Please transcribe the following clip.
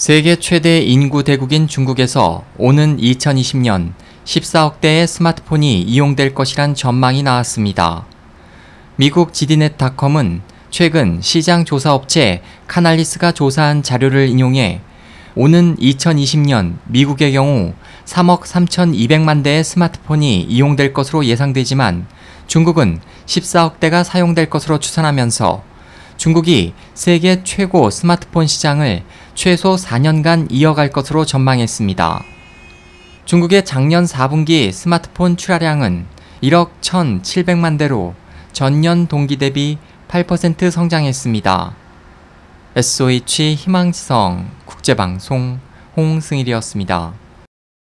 세계 최대 인구 대국인 중국에서 오는 2020년 14억 대의 스마트폰이 이용될 것이란 전망이 나왔습니다. 미국 지디넷닷컴은 최근 시장 조사 업체 카날리스가 조사한 자료를 인용해 오는 2020년 미국의 경우 3억 3,200만 대의 스마트폰이 이용될 것으로 예상되지만 중국은 14억 대가 사용될 것으로 추산하면서 중국이 세계 최고 스마트폰 시장을 최소 4년간 이어갈 것으로 전망했습니다. 중국의 작년 4분기 스마트폰 출하량은 1억 1,700만 대로 전년 동기 대비 8% 성장했습니다. SOH 희망지성 국제방송 홍승일이었습니다.